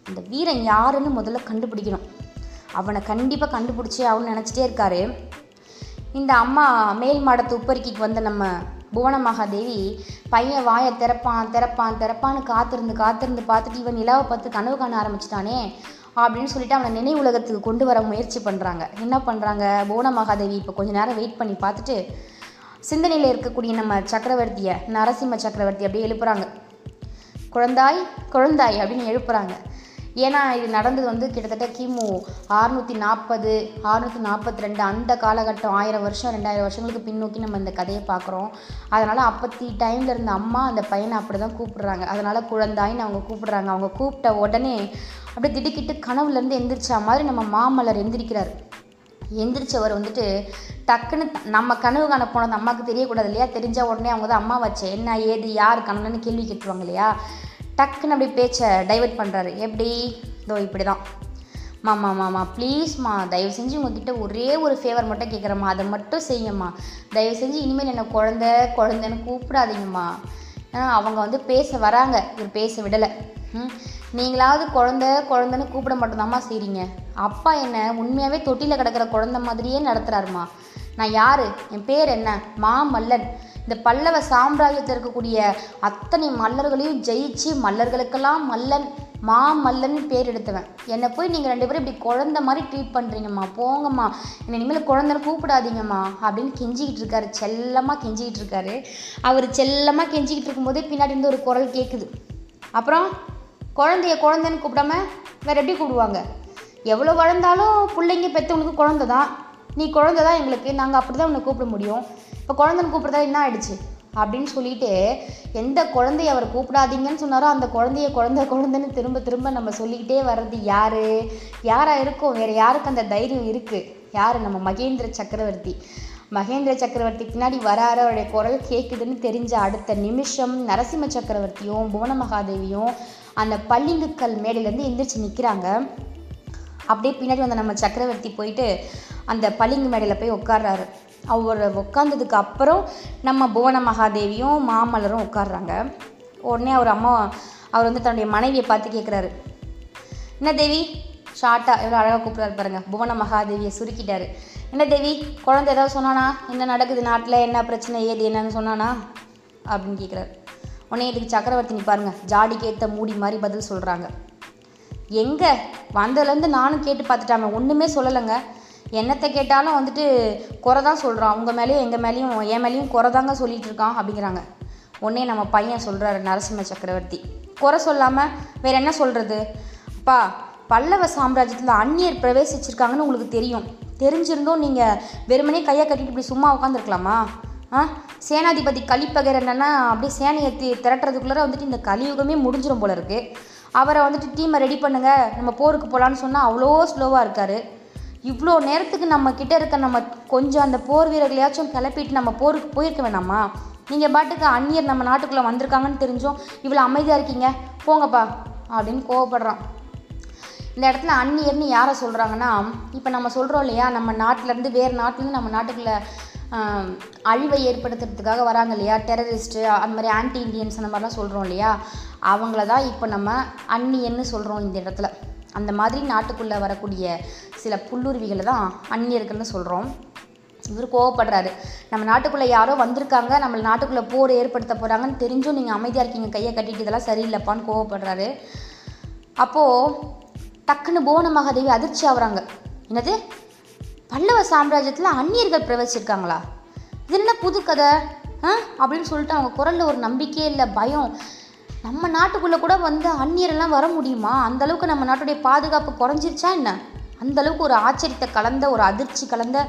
அந்த வீரன் யாருன்னு முதல்ல கண்டுபிடிக்கணும். அவனை கண்டிப்பாக கண்டுபிடிச்சே அவனு நினச்சிட்டே இருக்காரு. இந்த அம்மா மேல் மாடத்து உப்பரிக்கைக்கு வந்த நம்ம புவன மகாதேவி பையன் வாயை திறப்பான் திறப்பான் திறப்பான்னு காத்திருந்து காத்திருந்து பார்த்துட்டு இவன் நிலாவை பார்த்து கனவு காண ஆரம்பிச்சிட்டானே அப்படின்னு சொல்லிட்டு அவனை நினைவு உலகத்துக்கு கொண்டு வர முயற்சி பண்ணுறாங்க என்ன பண்ணுறாங்க புவன மகாதேவி இப்போ கொஞ்ச நேரம் வெயிட் பண்ணி பார்த்துட்டு சிந்தனையில் இருக்கக்கூடிய நம்ம சக்கரவர்த்தியை நரசிம்ம சக்கரவர்த்தி அப்படியே எழுப்புறாங்க. குழந்தாய் குழந்தாய் அப்படின்னு எழுப்புறாங்க. ஏன்னா இது நடந்தது வந்து கிட்டத்தட்ட கிமு அறுநூற்றி நாற்பது அறுநூற்றி நாற்பத்தி ரெண்டு அந்த காலகட்டம் ஆயிரம் வருஷம் ரெண்டாயிரம் வருஷங்களுக்கு பின்னோக்கி நம்ம இந்த கதையை பார்க்குறோம். அதனால் அப்பத்தி டைமில் இருந்த அம்மா அந்த பையனை அப்படி தான் கூப்பிடுறாங்க. அதனால் குழந்தாயின்னு அவங்க கூப்பிடுறாங்க. அவங்க கூப்பிட்ட உடனே அப்படியே திடுக்கிட்டு கனவுலேருந்து எந்திரிச்சா மாதிரி நம்ம மாமல்லர் எந்திரிக்கிறார். எந்திரிச்சவர் வந்துட்டு டக்குன்னு நம்ம கனவு காண போனது அம்மாவுக்கு தெரியக்கூடாது இல்லையா? தெரிஞ்ச உடனே அவங்க தான் அம்மா வச்சேன் என்ன ஏது யார் கனவுன்னு கேள்வி கேட்டுருவாங்க இல்லையா? டக்குன்னு அப்படி பேச்சை டைவர்ட் பண்ணுறாரு எப்படி? இதோ இப்படி தான் மாமா மாமா ப்ளீஸ்மா தயவு செஞ்சு உங்ககிட்ட ஒரே ஒரு ஃபேவர் மட்டும் கேட்குறம்மா அதை மட்டும் செய்யுங்கம்மா. தயவு செஞ்சு இனிமேல் என்னை குழந்த குழந்தைன்னு கூப்பிடாதீங்கம்மா. ஏன்னா அவங்க வந்து பேச வராங்க. இவர் பேச விடலை. ம்? நீங்களாவது குழந்த குழந்தைன்னு கூப்பிட மட்டும்தாம்மா செய்கிறீங்க அப்பா என்ன உண்மையாகவே தொட்டியில் கிடக்கிற குழந்த மாதிரியே நடத்துகிறாருமா நான் யார்? என் பேர் என்ன? மாமல்லன் இந்த பல்லவ சாம்ராஜ்யத்தில் இருக்கக்கூடிய அத்தனை மல்லர்களையும் ஜெயிச்சு மல்லர்களுக்கெல்லாம் மல்லன் மாமல்லன் பேர் எடுத்தவன். என்னை போய் நீங்கள் ரெண்டு பேரும் இப்படி குழந்த மாதிரி ட்ரீட் பண்ணுறீங்கம்மா போங்கம்மா. என்னை இனிமேல் குழந்தைன்னு கூப்பிடாதீங்கம்மா. அப்படின்னு கெஞ்சிக்கிட்டு இருக்காரு. செல்லமாக கெஞ்சிக்கிட்டு இருக்காரு. அவர் செல்லமாக கெஞ்சிக்கிட்டு இருக்கும்போதே பின்னாடி இருந்து ஒரு குரல் கேட்குது அப்புறம் குழந்தைய குழந்தைன்னு கூப்பிடாம வேற எப்படி கூப்பிடுவாங்க? எவ்வளோ வளர்ந்தாலும் பிள்ளைங்க பெற்றவங்களுக்கு குழந்த தான் நீ குழந்த தான் எங்களுக்கு நாங்கள் அப்படி தான் உன்னை கூப்பிட முடியும். இப்போ குழந்தைன்னு கூப்பிட்றதா என்ன ஆயிடுச்சு? அப்படின்னு சொல்லிட்டு எந்த குழந்தைய அவர் கூப்பிடாதீங்கன்னு சொன்னாரோ அந்த குழந்தைய குழந்தை குழந்தைன்னு திரும்ப திரும்ப நம்ம சொல்லிக்கிட்டே வர்றது யார்? யாராக இருக்கும்? வேறு யாருக்கு அந்த தைரியம் இருக்குது யார்? நம்ம மகேந்திர சக்கரவர்த்தி. மகேந்திர சக்கரவர்த்தி பின்னாடி வராரு அவருடைய குரல் கேட்குதுன்னு தெரிஞ்ச அடுத்த நிமிஷம் நரசிம்ம சக்கரவர்த்தியும் புவன மகாதேவியும் அந்த பள்ளிங்குக்கல் மேடையிலேருந்து எந்திரிச்சு நிற்கிறாங்க அப்படியே பின்னாடி வந்த நம்ம சக்கரவர்த்தி போயிட்டு அந்த பளிங்கு மேடையில் போய் உட்கார்றாரு. அவர் உட்காந்ததுக்கு அப்புறம் நம்ம புவன மகாதேவியும் மாமல்லரும் உட்காடுறாங்க உடனே அவர் அம்மா அவர் வந்து தன்னுடைய மனைவியை பார்த்து கேட்குறாரு என்ன தேவி? ஷார்ட்டாக எவ்வளோ அழகாக கூப்பிட்றாரு பாருங்கள் புவன மகாதேவியை சுருக்கிட்டாரு. என்ன தேவி? குழந்தை ஏதாவது சொன்னானா? என்ன நடக்குது நாட்டில்? என்ன பிரச்சனை? ஏது? என்னன்னு சொன்னானா? அப்படின்னு கேட்குறாரு உடனே இதுக்கு சக்கரவர்த்தி நீ பாருங்க. ஜாடிக்கு ஏற்ற மூடி மாதிரி பதில் சொல்கிறாங்க எங்கே? வந்ததுலேருந்து நானும் கேட்டு பார்த்துட்டாங்க ஒன்றுமே சொல்லலைங்க. என்னத்தை கேட்டாலும் வந்துட்டு குறை தான் சொல்கிறான் உங்கள் மேலேயும் எங்கள் மேலேயும் என் மேலேயும் குறை தாங்க சொல்லிகிட்டு இருக்கான் அப்படிங்கிறாங்க. உடனே நம்ம பையன் சொல்கிறாரு நரசிம்ம சக்கரவர்த்தி. குறை சொல்லாமல் வேற என்ன சொல்கிறது அப்பா பல்லவ சாம்ராஜ்யத்தில் அந்நியர் பிரவேசிச்சிருக்காங்கன்னு உங்களுக்கு தெரியும். தெரிஞ்சிருந்தும் நீங்கள் வெறுமனே கையை கட்டிட்டு இப்படி சும்மா உட்காந்துருக்கலாமா ஆ? சேனாதிபதி கலிப்பகர் என்னென்னா அப்படியே சேனையை தி- திரட்டுறதுக்குள்ளே வந்துட்டு இந்த கலியுகமே முடிஞ்சிடும் போல இருக்குது அவரை வந்துட்டு டீமை ரெடி பண்ணுங்கள் நம்ம போருக்கு போகலான்னு சொன்னால் அவ்வளோ ஸ்லோவாக இருக்கார். இவ்வளோ நேரத்துக்கு நம்ம கிட்டே இருக்க நம்ம கொஞ்சம் அந்த போர் வீரர்களையாச்சும் கிளப்பிட்டு நம்ம போருக்கு போயிருக்க வேணாமா? நீங்கள் பாட்டுக்கு அந்நியர் நம்ம நாட்டுக்குள்ளே வந்திருக்காங்கன்னு தெரிஞ்சும் இவ்வளோ அமைதியாக இருக்கீங்க. போங்கப்பா அப்படின்னு கோவப்படுறான். இந்த இடத்துல அந்நியர்னு யாரை சொல்கிறாங்கன்னா இப்போ நம்ம சொல்கிறோம் இல்லையா நம்ம நாட்டிலேருந்து வேறு நாட்டிலேருந்து நம்ம நாட்டுக்குள்ளே அழிவை ஏற்படுத்துறதுக்காக வராங்க இல்லையா? டெரரிஸ்ட்டு அந்த மாதிரி ஆன்டி இண்டியன்ஸ் அந்த மாதிரிலாம் சொல்கிறோம் இல்லையா? அவங்கள தான் இப்போ நம்ம அந்நியன்னு சொல்கிறோம் இந்த இடத்துல. அந்த மாதிரி நாட்டுக்குள்ளே வரக்கூடிய சில புல்லுருவிகளை தான் அந்நியர்கள்னு சொல்கிறோம் இவர் கோவப்படுறாரு. நம்ம நாட்டுக்குள்ளே யாரோ வந்திருக்காங்க நம்ம நாட்டுக்குள்ளே போர் ஏற்படுத்த போகிறாங்கன்னு தெரிஞ்சும் நீங்கள் அமைதியாக இருக்கீங்க கையை கட்டிட்டு இதெல்லாம் சரியில்லைப்பான்னு கோவப்படுறாரு. அப்போது டக்குன்னு புவன மகாதேவி அதிர்ச்சி ஆகுறாங்க. என்னது? பல்லவ சாம்ராஜ்யத்தில் அந்நியர்கள் பிரவேசிச்சிருக்காங்களா? இது என்ன புது கதை? ஆ? அப்படின்னு சொல்லிட்டு அவங்க குரலில் ஒரு நம்பிக்கையே இல்லை பயம். நம்ம நாட்டுக்குள்ளே கூட வந்து அந்நியரெல்லாம் வர முடியுமா? அந்த அளவுக்கு நம்ம நாட்டுடைய பாதுகாப்பு குறைஞ்சிருச்சா என்ன? அந்த அளவுக்கு ஒரு ஆச்சரியத்தை கலந்த ஒரு அதிர்ச்சி கலந்த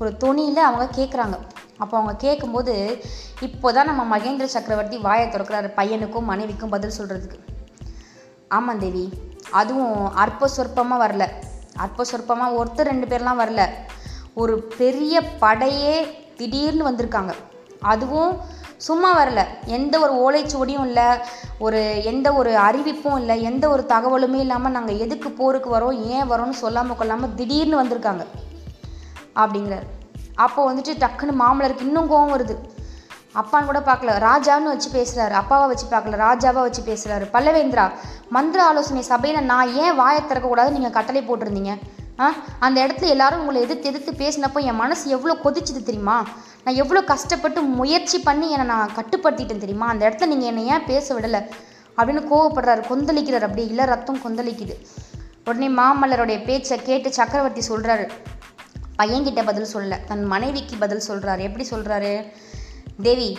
ஒரு தொனியில் அவங்க கேட்குறாங்க அப்போ அவங்க கேட்கும்போது இப்போ தான் நம்ம மகேந்திர சக்கரவர்த்தி வாயை திறக்கிறாரு பையனுக்கும் மனைவிக்கும் பதில் சொல்கிறதுக்கு ஆமாம் தேவி. அதுவும் அற்ப சொற்பமாக வரல. அற்ப சொற்பமாக ஒருத்தர் ரெண்டு பேர்லாம் வரல. ஒரு பெரிய படையே திடீர்னு வந்திருக்காங்க. அதுவும் சும்மா வரல. எந்த ஒரு ஓலைச்சுவடியும் இல்லை. ஒரு எந்த ஒரு அறிவிப்பும் இல்லை. எந்த ஒரு தகவலுமே இல்லாமல் நாங்கள் எதுக்கு போருக்கு வரோம் ஏன் வரோம்னு சொல்லாமல் கொள்ளாமல் திடீர்னு வந்திருக்காங்க. அப்படிங்கிறார். அப்போ வந்துட்டு டக்குன்னு மாமலருக்கு இன்னும் கோவம் வருது. அப்பான்னு கூட பார்க்கல. ராஜான்னு வச்சு பேசுகிறாரு அப்பாவை வச்சு பார்க்கல. ராஜாவாக வச்சு பேசுகிறாரு பல்லவேந்திரா மந்திர ஆலோசனை சபையில் நான் ஏன் வாயை திறக்கக்கூடாதுன்னு நீங்கள் கட்டளை போட்டிருந்தீங்க? ஆ? அந்த இடத்துல எல்லாரும் உங்களை எதிர்த்து எதிர்த்து பேசினப்போ என் மனசு எவ்வளோ கொதிச்சுது தெரியுமா? நான் எவ்வளோ கஷ்டப்பட்டு முயற்சி பண்ணி என்னை நான் கட்டுப்படுத்திட்டேன் தெரியுமா? அந்த இடத்துல நீங்கள் என்னை ஏன் பேச விடலை? அப்படின்னு கோவப்படுறாரு. கொந்தளிக்கிறார். அப்படியே இல்லை ரத்தம் கொந்தளிக்குது. உடனே மாமல்லருடைய பேச்சை கேட்டு சக்கரவர்த்தி சொல்கிறாரு பையன்கிட்ட பதில் சொல்லலை. தன் மனைவிக்கு பதில் சொல்கிறாரு எப்படி சொல்கிறாரு தேவி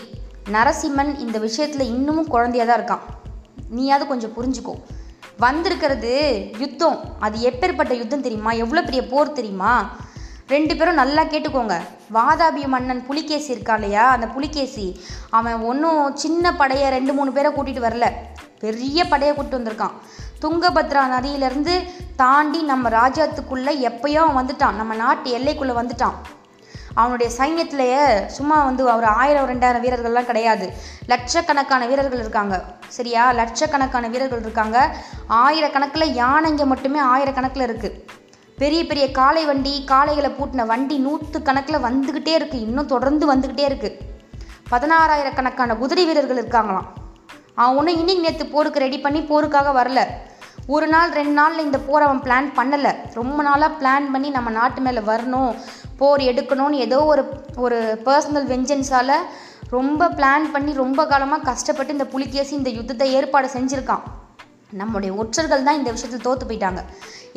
நரசிம்மன் இந்த விஷயத்தில் இன்னமும் குழந்தையாக தான் இருக்கான். நீயாவது கொஞ்சம் புரிஞ்சுக்கோ. வந்திருக்கிறது யுத்தம். அது எப்பேற்பட்ட யுத்தம் தெரியுமா? எவ்வளோ பெரிய போர் தெரியுமா? ரெண்டு பேரும் நல்லா கேட்டுக்கோங்க. வாதாபி மன்னன் புலிகேசி இருக்கா இல்லையா? அந்த புலிகேசி அவன் ஒன்றும் சின்ன படையை ரெண்டு மூணு பேரை கூட்டிகிட்டு வரல. பெரிய படையை கூட்டு வந்திருக்கான். துங்கபத்ரா நதியிலேருந்து தாண்டி நம்ம ராஜ்யத்துக்குள்ளே எப்பயோ அவன் வந்துட்டான். நம்ம நாட்டு எல்லைக்குள்ளே வந்துட்டான். அவனுடைய சைன்யத்திலேயே சும்மா வந்து ஒரு ஆயிரம் ரெண்டாயிரம் வீரர்கள்லாம் கிடையாது. லட்சக்கணக்கான வீரர்கள் இருக்காங்க. சரியா? லட்சக்கணக்கான வீரர்கள் இருக்காங்க. ஆயிரக்கணக்கில் யானைங்க மட்டுமே ஆயிரக்கணக்கில் இருக்குது பெரிய பெரிய காளை வண்டி காளைகளை பூட்டின வண்டி நூற்று கணக்கில் வந்துக்கிட்டே இருக்குது இன்னும் தொடர்ந்து வந்துக்கிட்டே இருக்குது பதினாறாயிரக்கணக்கான குதிரை வீரர்கள் இருக்காங்களாம். அவன் ஒன்றும் இன்னைக்கு நேற்று போருக்கு ரெடி பண்ணி போருக்காக வரல. ஒரு நாள் ரெண்டு நாளில் இந்த போர் அவன் பிளான் பண்ணலை. ரொம்ப நாளாக பிளான் பண்ணி நம்ம நாட்டு மேலே வரணும் போர் எடுக்கணும்னு ஏதோ ஒரு ஒரு பர்சனல் வெஞ்சன்ஸால் ரொம்ப பிளான் பண்ணி ரொம்ப காலமாக கஷ்டப்பட்டு இந்த புலிகேசி இந்த யுத்தத்தை ஏற்பாடு செஞ்சுருக்கான். நம்முடைய ஒற்றர்கள் தான் இந்த விஷயத்தில் தோற்று போயிட்டாங்க.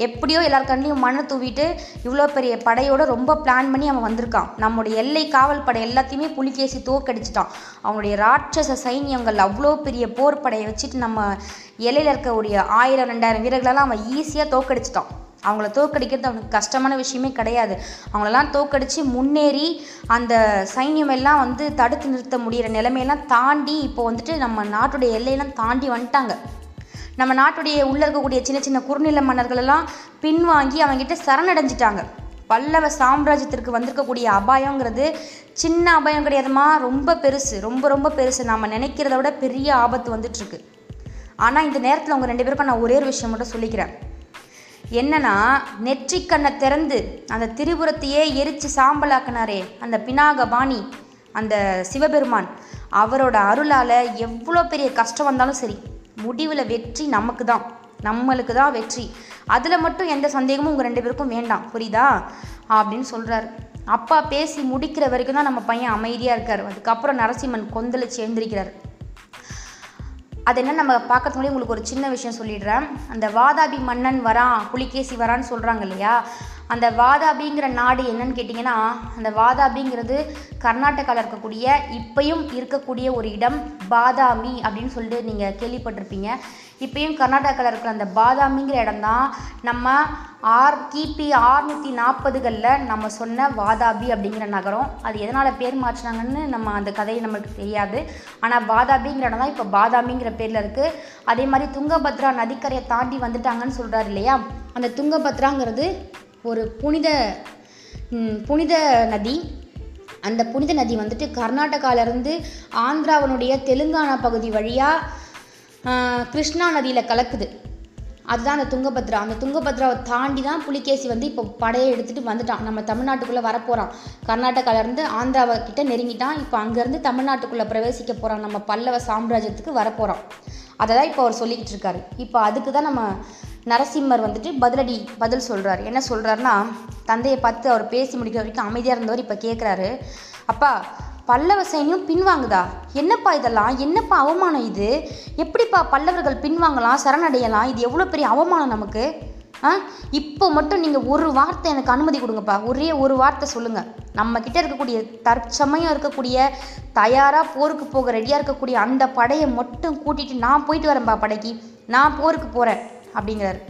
எப்படியோ எல்லார் கண்ணிலையும் மண்ணை தூவிட்டு இவ்வளோ பெரிய படையோட ரொம்ப பிளான் பண்ணி அவன் வந்திருக்கான். நம்முடைய எல்லை காவல் படை எல்லாத்தையுமே புலிகேசி தோக்கடிச்சிட்டான் அவனுடைய ராட்சச சைன்யங்கள் அவ்வளோ பெரிய போர் படையை வச்சுட்டு நம்ம எல்லையில் இருக்கக்கூடிய ஆயிரம் ரெண்டாயிரம் வீரர்களெல்லாம் அவன் ஈஸியாக தோக்கடிச்சிட்டான் அவங்கள தோக்கடிக்கிறது அவனுக்கு கஷ்டமான விஷயமே கிடையாது. அவங்களெல்லாம் தோக்கடித்து முன்னேறி அந்த சைன்யம் எல்லாம் வந்து தடுத்து நிறுத்த முடிகிற நிலைமையெல்லாம் தாண்டி இப்போ வந்துட்டு நம்ம நாட்டுடைய எல்லையெல்லாம் தாண்டி வந்துட்டாங்க. நம்ம நாட்டுடைய உள்ளே இருக்கக்கூடிய சின்ன சின்ன குறுநில மன்னர்கள் எல்லாம் பின்வாங்கி அவங்ககிட்ட சரணடைஞ்சிட்டாங்க. பல்லவ சாம்ராஜ்யத்திற்கு வந்திருக்கக்கூடிய அபாயங்கிறது சின்ன அபாயம் கிடையாதுமா? ரொம்ப பெருசு ரொம்ப ரொம்ப பெருசு. நாம் நினைக்கிறத விட பெரிய ஆபத்து வந்துட்டுருக்கு ஆனால் இந்த நேரத்தில் உங்கள் ரெண்டு பேருக்கும் நான் ஒரே ஒரு விஷயம் மட்டும் சொல்லிக்கிறேன். என்னன்னா நெற்றிக்கண்ணை திறந்து அந்த திரிபுரத்தையே எரித்து சாம்பலாக்குனாரே அந்த பினாகபாணி அந்த சிவபெருமான். அவரோட அருளால் எவ்வளோ பெரிய கஷ்டம் வந்தாலும் சரி முடிவில் வெற்றி நமக்கு தான் நம்மளுக்கு தான் வெற்றி. அதில் மட்டும் எந்த சந்தேகமும் உங்கள் ரெண்டு பேருக்கும் வேண்டாம். புரியுதா? அப்படின்னு சொல்கிறாரு அப்பா பேசி முடிக்கிற வரைக்கும் தான் நம்ம பையன் அமைதியாக இருக்கார். அதுக்கப்புறம் நரசிம்மன் கொந்தளிச்சு எழுந்திருக்கிறார் அது என்ன? நம்ம பார்க்கறதுக்கு உங்களுக்கு ஒரு சின்ன விஷயம் சொல்லிடுறேன். அந்த வாதாபி மன்னன் வரான் புலிகேசி வரான்னு சொல்கிறாங்க இல்லையா? அந்த வாதாபிங்கிற நாடு என்னன்னு கேட்டிங்கன்னா அந்த வாதாபிங்கிறது கர்நாடகாவில் இருக்கக்கூடிய இப்பையும் இருக்கக்கூடிய ஒரு இடம் பாதாமி அப்படின்னு சொல்லிட்டு நீங்கள் கேள்விப்பட்டிருப்பீங்க. இப்பயும் கர்நாடகாவில் இருக்கிற அந்த பாதாமிங்கிற இடம் தான் நம்ம ஆர் கிபி ஆறுநூற்றி நாற்பதுகளில் நம்ம சொன்ன வாதாபி அப்படிங்கிற நகரம். அது எதனால் பேர் மாற்றினாங்கன்னு நம்ம அந்த கதையை நம்மளுக்கு தெரியாது. ஆனால் வாதாபிங்கிற இடம் தான் இப்போ பாதாமிங்கிற பேரில் இருக்குது அதே மாதிரி துங்கபத்ரா நதிக்கரையை தாண்டி வந்துட்டாங்கன்னு சொல்கிறாரு இல்லையா? அந்த துங்கபத்ராங்கிறது ஒரு புனித புனித நதி. அந்த புனித நதி வந்துட்டு கர்நாடகாவிலேருந்து ஆந்திராவனுடைய தெலுங்கானா பகுதி வழியாக கிருஷ்ணா நதியில் கலக்குது. அதுதான் அந்த துங்கபத்ரா. அந்த துங்கபத்ராவை தாண்டி தான் புலிகேசி வந்து இப்போ படையை எடுத்துகிட்டு வந்துட்டான். நம்ம தமிழ்நாட்டுக்குள்ளே வரப்போகிறான் கர்நாடகாவிலேருந்து ஆந்திராவை கிட்ட நெருங்கிட்டான். இப்போ அங்கேருந்து தமிழ்நாட்டுக்குள்ளே பிரவேசிக்க போகிறான் நம்ம பல்லவ சாம்ராஜ்யத்துக்கு வரப்போகிறான் அதை தான் இப்போ அவர் சொல்லிக்கிட்டு இருக்காரு. இப்போ அதுக்கு தான் நம்ம நரசிம்மர் வந்துட்டு பதிலடி பதில் சொல்கிறார் என்ன சொல்கிறாருன்னா தந்தையை பார்த்து அவர் பேசி முடிக்கிற வரைக்கும் அமைதியாக இருந்தவர் இப்போ கேட்குறாரு அப்பா பல்லவ சைனியம் பின்வாங்குதா? என்னப்பா இதெல்லாம்? என்னப்பா அவமானம் இது? எப்படிப்பா பல்லவர்கள் பின்வாங்கலாம் சரணடையலாம்? இது எவ்வளோ பெரிய அவமானம் நமக்கு? ஆ? இப்போ மட்டும் நீங்கள் ஒரு வார்த்தை எனக்கு அனுமதி கொடுங்கப்பா. ஒரே ஒரு வார்த்தை சொல்லுங்கள் நம்ம கிட்ட இருக்கக்கூடிய தற்சமயம் இருக்கக்கூடிய தயாராக போருக்கு போக ரெடியாக இருக்கக்கூடிய அந்த படையை மட்டும் கூட்டிகிட்டு நான் போயிட்டு வரேன்ப்பா படைக்கு. நான் போருக்கு போகிறேன் அப்படிங்கிறாரு.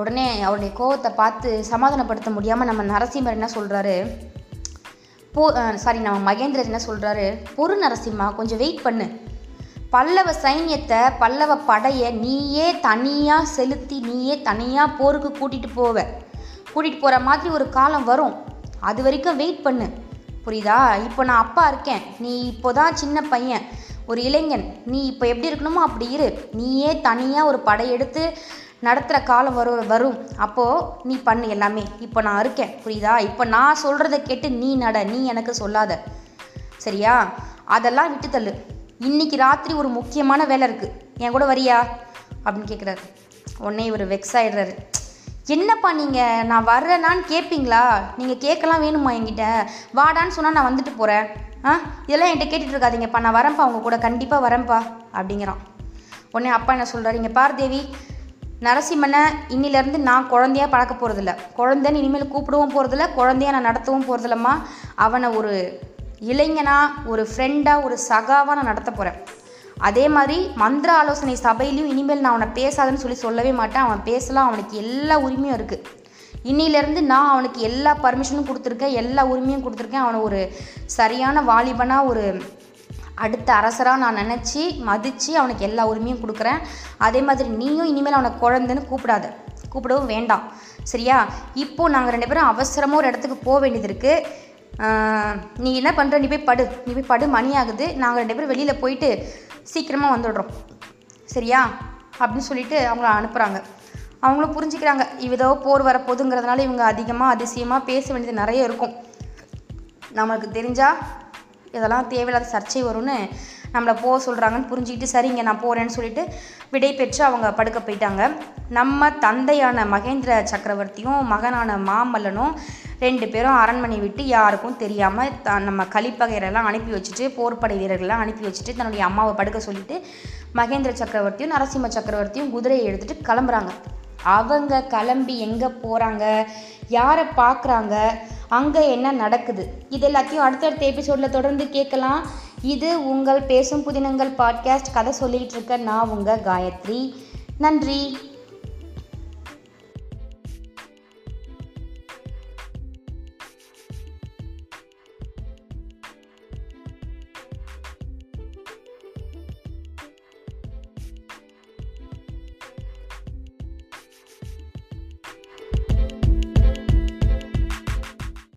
உடனே அவருடைய கோவத்தை பார்த்து சமாதானப்படுத்த முடியாமல் நம்ம நரசிம்மர் என்ன சொல்கிறாரு போ சாரி நம்ம மகேந்திரர் என்ன சொல்கிறாரு பொறு நரசிம்மா கொஞ்சம் வெயிட் பண்ணு. பல்லவ சைன்யத்தை பல்லவ படையை நீயே தனியாக செலுத்தி நீயே தனியாக போருக்கு கூட்டிகிட்டு போவ. கூட்டிகிட்டு போகிற மாதிரி ஒரு காலம் வரும். அது வரைக்கும் வெயிட் பண்ணு. புரியுதா? இப்போ நான் அப்பா இருக்கேன். நீ இப்போ தான் சின்ன பையன். ஒரு இளைஞன் நீ இப்போ எப்படி இருக்கணுமோ அப்படி இரு. நீயே தனியாக ஒரு படையெடுத்து நடத்துகிற காலம் வரும் வரும். அப்போது நீ பண்ணு எல்லாமே. இப்போ நான் இருக்கேன். புரியுதா? இப்போ நான் சொல்கிறத கேட்டு நீ நட. நீ எனக்கு சொல்லாத. சரியா? அதெல்லாம் விட்டு தள்ளு. இன்னைக்கு ராத்திரி ஒரு முக்கியமான வேலை இருக்குது என் கூட வரியா? அப்படின்னு கேட்குறாரு உடனே இவர் வெக்ஸ் ஆயிடுறாரு. என்னப்பா நீங்கள் நான் வர்றேனான்னு கேட்பீங்களா நீங்கள் கேட்கலாம் வேணுமா என்கிட்ட? வாடான்னு சொன்னால் நான் வந்துட்டு போகிறேன் ஆ? இதெல்லாம் என்கிட்ட கேட்டுட்டு இருக்காதீங்கப்பா நான் வரேன்ப்பா அவங்க கூட கண்டிப்பாக வரேன்ப்பா அப்படிங்கிறான். உடனே அப்பா என்ன சொல்கிறாரு இங்கே பார் தேவி நரசிம்மனை இன்னிலேருந்து நான் குழந்தையா பழக்க போகிறதில்ல குழந்தைன்னு இனிமேல் கூப்பிடவும் போகிறதில்ல குழந்தையாக நான் நடத்தவும் போகிறதில்லம்மா அவனை ஒரு இளைஞனாக ஒரு ஃப்ரெண்டாக ஒரு சகாவாக நான் நடத்த போகிறேன் அதே மாதிரி மந்திர ஆலோசனை சபையிலையும் இனிமேல் நான் அவனை பேசாதன்னு சொல்லி சொல்லவே மாட்டேன். அவன் பேசலாம் அவனுக்கு எல்லா உரிமையும் இருக்குது இன்னிலேருந்து நான் அவனுக்கு எல்லா பர்மிஷனும் கொடுத்துருக்கேன் எல்லா உரிமையும் கொடுத்துருக்கேன். அவனை ஒரு சரியான வாலிபனாக ஒரு அடுத்த அரசராக நான் நினச்சி மதித்து அவனுக்கு எல்லா உரிமையும் கொடுக்குறேன். அதே மாதிரி நீயும் இனிமேல் அவனை குழந்தைன்னு கூப்பிடாத. கூப்பிடவும் வேண்டாம். சரியா? இப்போது நாங்கள் ரெண்டு பேரும் அவசரமாக ஒரு இடத்துக்கு போக வேண்டியது இருக்குது நீ என்ன பண்ணுற நீ போய் படு. நீ போய் படு மணி ஆகுது. நாங்கள் ரெண்டு பேரும் வெளியில் போயிட்டு சீக்கிரமாக வந்துடுறோம். சரியா? அப்படின்னு சொல்லிட்டு அவங்கள அனுப்புகிறாங்க அவங்களும் புரிஞ்சுக்கிறாங்க. இவதோ போர் வரப்போகுதுங்கிறதுனால இவங்க அதிகமாக அதிசயமாக பேச வேண்டியது நிறைய இருக்கும். நம்மளுக்கு தெரிஞ்சால் இதெல்லாம் தேவையில்லாத சர்ச்சை வரும்னு நம்மளை போக சொல்கிறாங்கன்னு புரிஞ்சுக்கிட்டு சரிங்க நான் போகிறேன்னு சொல்லிட்டு விடை பெற்று அவங்க படுக்க போயிட்டாங்க. நம்ம தந்தையான மகேந்திர சக்கரவர்த்தியும் மகனான மாமல்லனும் ரெண்டு பேரும் அரண்மனை விட்டு யாருக்கும் தெரியாமல் த நம்ம கலிப்பகையரெல்லாம் அனுப்பி வச்சுட்டு போர்ப்படை வீரர்கள்லாம் அனுப்பி வச்சுட்டு தன்னுடைய அம்மாவை படுக்க சொல்லிட்டு மகேந்திர சக்கரவர்த்தியும் நரசிம்ம சக்கரவர்த்தியும் குதிரையை எடுத்துகிட்டு கிளம்புறாங்க. அவங்க கிளம்பி எங்கே போகிறாங்க யாரை பார்க்குறாங்க? அங்கே என்ன நடக்குது? இது எல்லாத்தையும் அடுத்தடுத்த எபிசோடில் தொடர்ந்து கேட்கலாம். இது உங்கள் பேசும் புதினங்கள் பாட்காஸ்ட் கதை சொல்லிகிட்டு இருக்க நான் உங்கள் காயத்ரி. நன்றி.